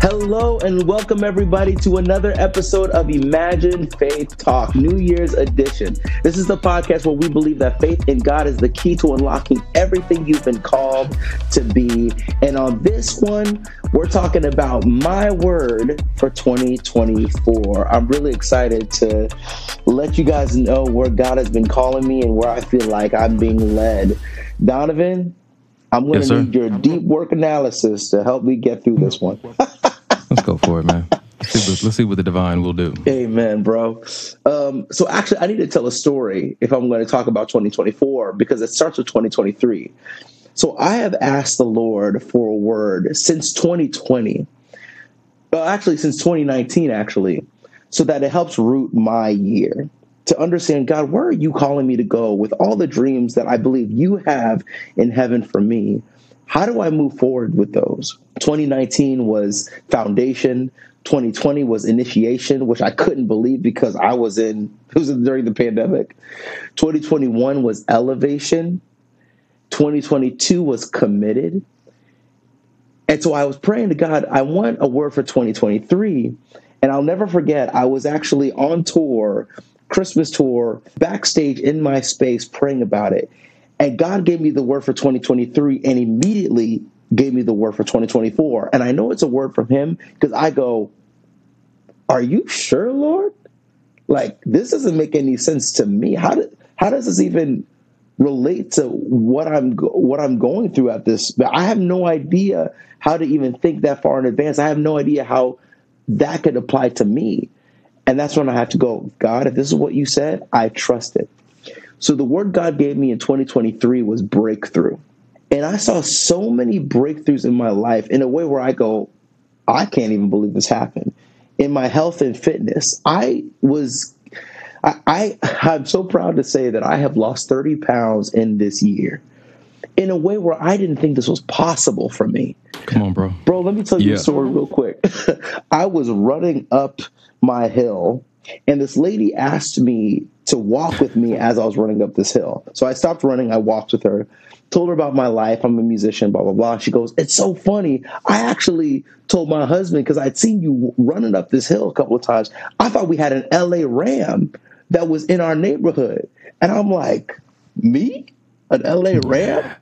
Hello and welcome everybody to another episode of Imagine Faith Talk, New Year's edition. This is the podcast where we believe that faith in God is the key to unlocking everything you've been called to be. And on this one, we're talking about my word for 2024. I'm really excited to let you guys know where God has been calling me and where I feel like I'm being led. Donovan, I'm going to yes, need your deep work analysis to help me get through this one. Let's go for it, man. Let's see, what, let's see what the divine will do. Amen, bro. Um, so actually, I need to tell a story if I'm going to talk about 2024 because it starts with 2023. So I have asked the Lord for a word since 2020. Well, actually, since 2019, actually, so that it helps root my year to understand, God, where are you calling me to go with all the dreams that I believe you have in heaven for me? How do I move forward with those? 2019 was foundation. 2020 was initiation, which I couldn't believe because I was in, it was during the pandemic. 2021 was elevation. 2022 was committed. And so I was praying to God, I want a word for 2023. And I'll never forget, I was actually on tour, Christmas tour, backstage in my space praying about it. And God gave me the word for 2023 and immediately gave me the word for 2024. And I know it's a word from Him because I go, Are you sure, Lord? Like, this doesn't make any sense to me. How, do, how does this even relate to what I'm what I'm going through at this? But I have no idea how to even think that far in advance. I have no idea how that could apply to me. And that's when I have to go, God, if this is what you said, I trust it. So the word God gave me in 2023 was breakthrough. And I saw so many breakthroughs in my life in a way where I go, I can't even believe this happened. In my health and fitness, I was, I, I I'm so proud to say that I have lost 30 pounds in this year in a way where I didn't think this was possible for me. Come on, bro. Bro, let me tell you yeah. a story real quick. I was running up my hill and this lady asked me to walk with me as I was running up this hill. So I stopped running, I walked with her, told her about my life. I'm a musician, blah, blah, blah. She goes, It's so funny. I actually told my husband, because I'd seen you running up this hill a couple of times. I thought we had an LA Ram that was in our neighborhood. And I'm like, Me? An LA Ram?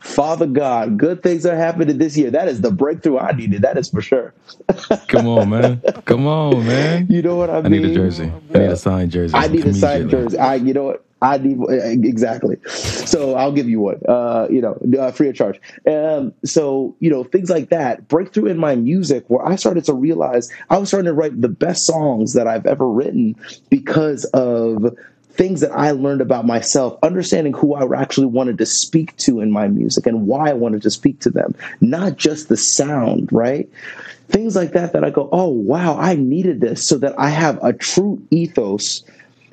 Father God, good things are happening this year. That is the breakthrough I needed. That is for sure. Come on, man. Come on, man. You know what I mean? I need a jersey. I need a signed jersey. I need a signed jersey. I, you know what? I need exactly. So I'll give you one. Uh, you know, uh, free of charge. Um, so you know, things like that. Breakthrough in my music, where I started to realize I was starting to write the best songs that I've ever written because of things that I learned about myself, understanding who I actually wanted to speak to in my music and why I wanted to speak to them, not just the sound, right? Things like that, that I go, oh, wow, I needed this so that I have a true ethos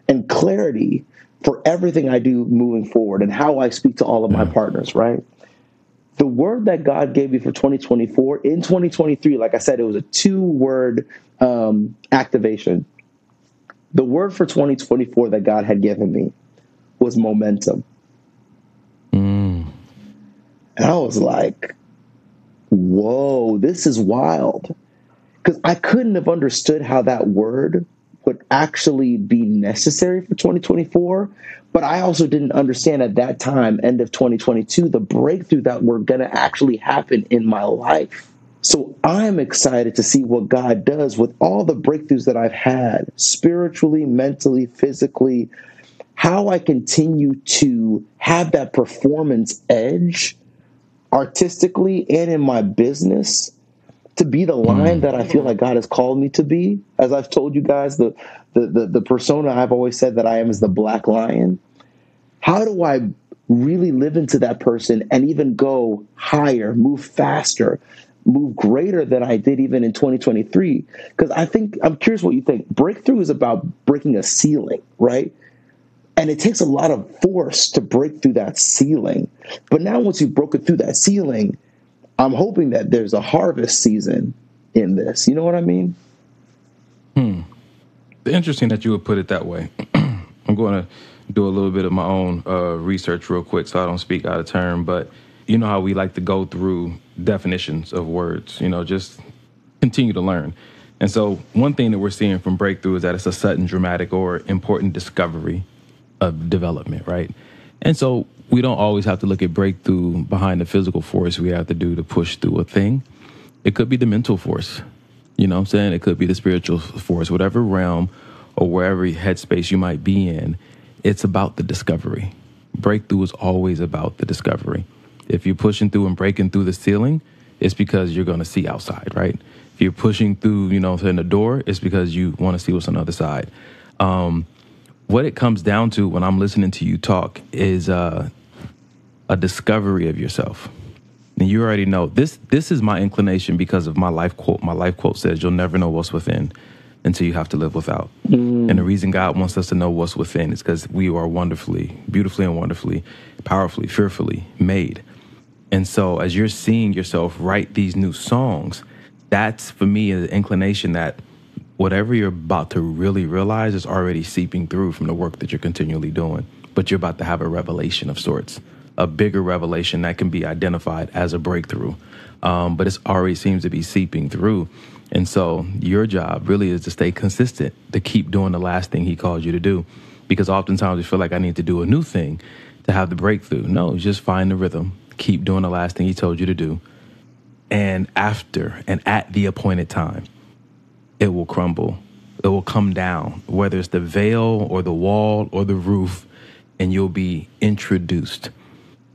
and clarity for everything I do moving forward and how I speak to all of my partners, right? The word that God gave me for 2024 in 2023, like I said, it was a two word um, activation the word for 2024 that God had given me was momentum. Mm. And I was like, whoa, this is wild. Because I couldn't have understood how that word would actually be necessary for 2024. But I also didn't understand at that time, end of 2022, the breakthrough that were going to actually happen in my life. So I'm excited to see what God does with all the breakthroughs that I've had spiritually, mentally, physically, how I continue to have that performance edge artistically and in my business to be the hmm. line that I feel like God has called me to be. As I've told you guys, the, the, the, the persona I've always said that I am is the black lion. How do I really live into that person and even go higher, move faster, move greater than I did even in 2023. Because I think, I'm curious what you think. Breakthrough is about breaking a ceiling, right? And it takes a lot of force to break through that ceiling. But now, once you've broken through that ceiling, I'm hoping that there's a harvest season in this. You know what I mean? Hmm. Interesting that you would put it that way. I'm going to do a little bit of my own uh, research real quick so I don't speak out of turn. But you know how we like to go through definitions of words, you know, just continue to learn. And so, one thing that we're seeing from breakthrough is that it's a sudden, dramatic, or important discovery of development, right? And so, we don't always have to look at breakthrough behind the physical force we have to do to push through a thing. It could be the mental force, you know what I'm saying? It could be the spiritual force, whatever realm or wherever headspace you might be in. It's about the discovery. Breakthrough is always about the discovery. If you're pushing through and breaking through the ceiling, it's because you're going to see outside, right? If you're pushing through, you know, in the door, it's because you want to see what's on the other side. Um, what it comes down to when I'm listening to you talk is uh, a discovery of yourself. And you already know this. This is my inclination because of my life quote. My life quote says, "You'll never know what's within until you have to live without." Mm. And the reason God wants us to know what's within is because we are wonderfully, beautifully, and wonderfully, powerfully, fearfully made. And so, as you're seeing yourself write these new songs, that's for me an inclination that whatever you're about to really realize is already seeping through from the work that you're continually doing. But you're about to have a revelation of sorts, a bigger revelation that can be identified as a breakthrough. Um, but it already seems to be seeping through. And so your job really is to stay consistent, to keep doing the last thing he called you to do. Because oftentimes we feel like I need to do a new thing to have the breakthrough. No, just find the rhythm, keep doing the last thing he told you to do. And after and at the appointed time, it will crumble. It will come down, whether it's the veil or the wall or the roof, and you'll be introduced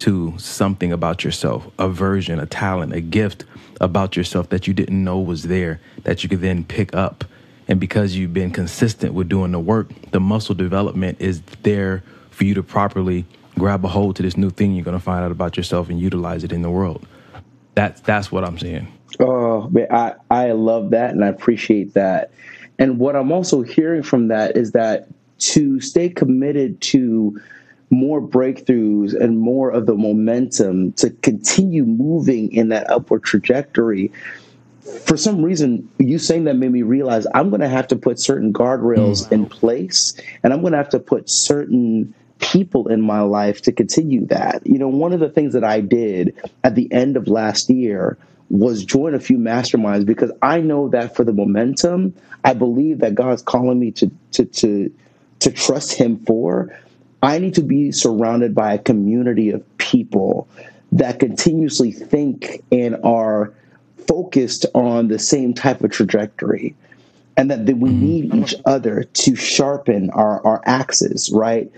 to something about yourself a version, a talent, a gift about yourself that you didn't know was there that you could then pick up. And because you've been consistent with doing the work, the muscle development is there for you to properly grab a hold to this new thing you're going to find out about yourself and utilize it in the world. That's that's what I'm saying. Oh, man, I I love that and I appreciate that. And what I'm also hearing from that is that to stay committed to more breakthroughs and more of the momentum to continue moving in that upward trajectory. For some reason, you saying that made me realize I'm going to have to put certain guardrails mm. in place and I'm going to have to put certain people in my life to continue that. You know, one of the things that I did at the end of last year was join a few masterminds because I know that for the momentum, I believe that God's calling me to to to to trust him for. I need to be surrounded by a community of people that continuously think and are focused on the same type of trajectory and that, that we mm-hmm. need each other to sharpen our, our axes, right?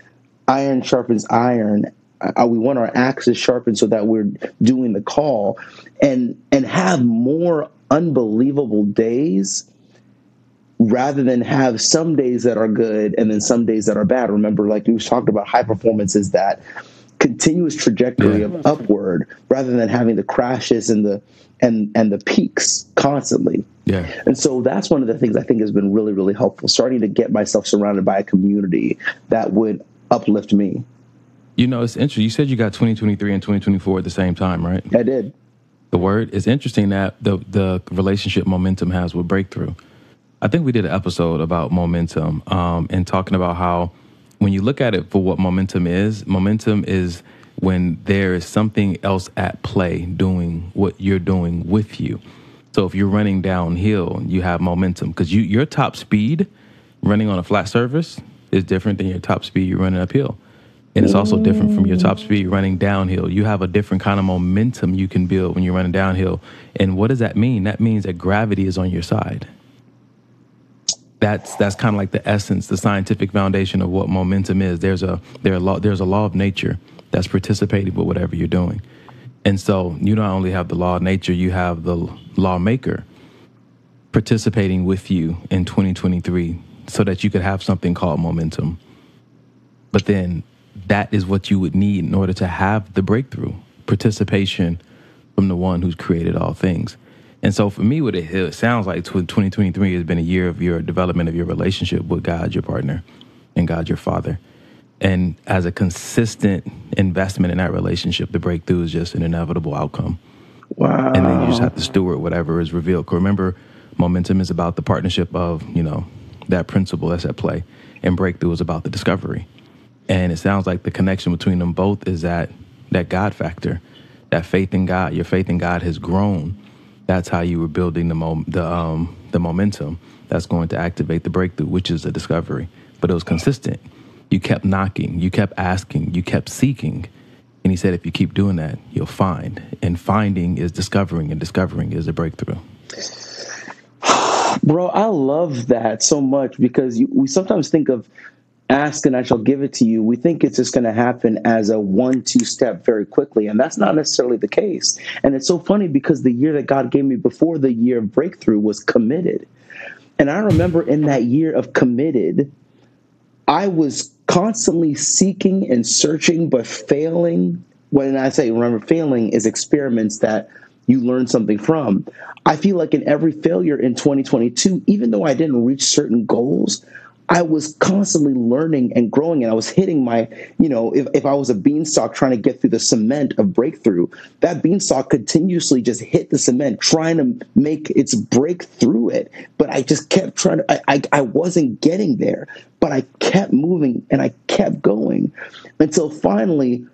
Iron sharpens iron. Uh, we want our axes sharpened so that we're doing the call and and have more unbelievable days rather than have some days that are good and then some days that are bad. Remember, like we talked about, high performance is that continuous trajectory yeah. of upward rather than having the crashes and the and and the peaks constantly. Yeah. And so that's one of the things I think has been really, really helpful. Starting to get myself surrounded by a community that would uplift me. You know, it's interesting. You said you got 2023 and 2024 at the same time, right? I did. The word is interesting that the the relationship momentum has with breakthrough. I think we did an episode about momentum um, and talking about how when you look at it for what momentum is, momentum is when there is something else at play doing what you're doing with you. So if you're running downhill, you have momentum because you your top speed running on a flat surface is different than your top speed you're running uphill. And it's also different from your top speed running downhill. You have a different kind of momentum you can build when you're running downhill. And what does that mean? That means that gravity is on your side. That's that's kind of like the essence, the scientific foundation of what momentum is. There's a there a law, there's a law of nature that's participating with whatever you're doing. And so you not only have the law of nature, you have the lawmaker participating with you in 2023 so that you could have something called momentum. But then that is what you would need in order to have the breakthrough participation from the one who's created all things. And so for me, what it, it sounds like 2023 has been a year of your development of your relationship with God, your partner, and God, your father. And as a consistent investment in that relationship, the breakthrough is just an inevitable outcome. Wow. And then you just have to steward whatever is revealed. Remember, momentum is about the partnership of, you know, that principle that's at play. And breakthrough is about the discovery. And it sounds like the connection between them both is that that God factor, that faith in God. Your faith in God has grown. That's how you were building the the um, the momentum that's going to activate the breakthrough, which is a discovery. But it was consistent. You kept knocking, you kept asking, you kept seeking. And he said, if you keep doing that, you'll find. And finding is discovering, and discovering is a breakthrough. Bro, I love that so much because you, we sometimes think of ask and I shall give it to you. We think it's just going to happen as a one, two step very quickly. And that's not necessarily the case. And it's so funny because the year that God gave me before the year of breakthrough was committed. And I remember in that year of committed, I was constantly seeking and searching, but failing. When I say remember, failing is experiments that you learn something from. I feel like in every failure in 2022, even though I didn't reach certain goals, I was constantly learning and growing, and I was hitting my, you know, if, if I was a beanstalk trying to get through the cement of breakthrough, that beanstalk continuously just hit the cement, trying to make its break through it. But I just kept trying to, I, I, I wasn't getting there, but I kept moving and I kept going until finally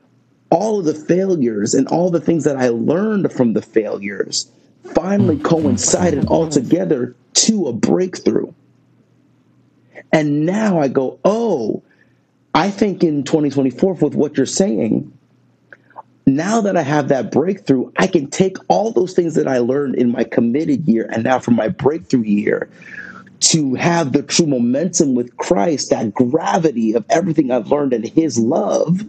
all of the failures and all the things that I learned from the failures finally mm. coincided all mm. together to a breakthrough. And now I go, oh, I think in 2024, with what you're saying, now that I have that breakthrough, I can take all those things that I learned in my committed year and now for my breakthrough year to have the true momentum with Christ, that gravity of everything I've learned in His love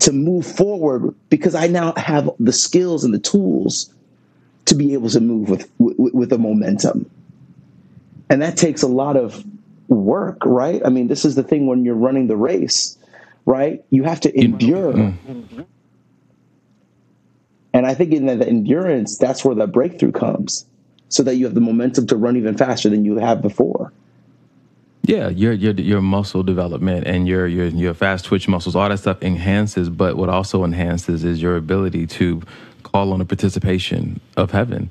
to move forward because I now have the skills and the tools to be able to move with with, with the momentum. And that takes a lot of work, right? I mean, this is the thing when you're running the race, right? You have to endure. Mm-hmm. And I think in the endurance, that's where that breakthrough comes, so that you have the momentum to run even faster than you have before. Yeah, your your your muscle development and your your your fast twitch muscles, all that stuff enhances. But what also enhances is your ability to call on the participation of heaven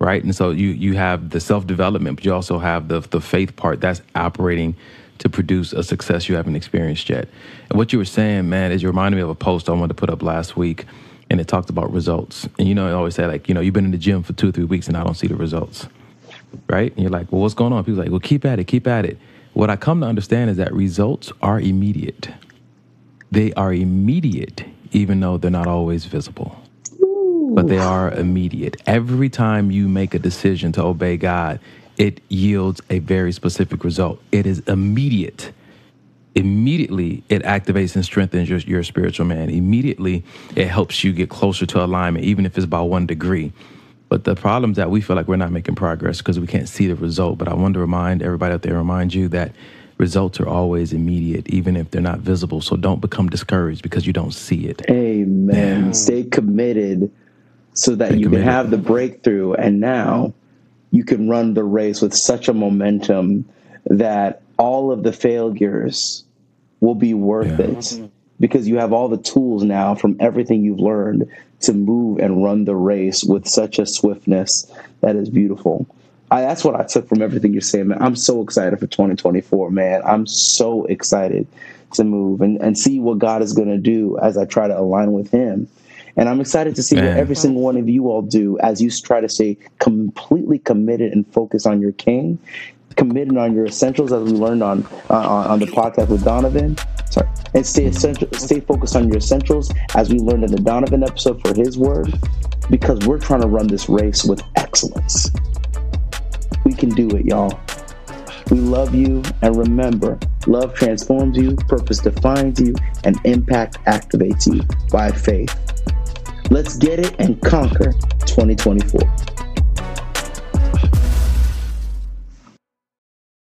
right? And so you you have the self development, but you also have the the faith part that's operating to produce a success you haven't experienced yet. And what you were saying, man, is you reminded me of a post I wanted to put up last week, and it talked about results. And you know, I always say like, you know, you've been in the gym for two or three weeks and I don't see the results, right? And you're like, well, what's going on? People like, well, keep at it, keep at it. What I come to understand is that results are immediate. They are immediate, even though they're not always visible but they are immediate. Every time you make a decision to obey God, it yields a very specific result. It is immediate. Immediately, it activates and strengthens your, your spiritual man. Immediately, it helps you get closer to alignment, even if it's by one degree. But the problem is that we feel like we're not making progress because we can't see the result. But I want to remind everybody out there, remind you that results are always immediate, even if they're not visible. So don't become discouraged because you don't see it. Amen. Yeah. Stay committed so that you can have the breakthrough and now you can run the race with such a momentum that all of the failures will be worth yeah. it because you have all the tools now from everything you've learned to move and run the race with such a swiftness that is beautiful. I, that's what I took from everything you're saying, man. I'm so excited for 2024, man. I'm so excited to move and, and see what God is going to do as I try to align with Him and I'm excited to see Man. what every single one of you all do as you try to stay completely committed and focused on your king, committed on your essentials, as we learned on uh, on the podcast with Donovan. And stay essential, stay focused on your essentials, as we learned in the Donovan episode for his word, because we're trying to run this race with excellence. We can do it, y'all. We love you, and remember, love transforms you, purpose defines you, and impact activates you by faith. Let's get it and conquer 2024.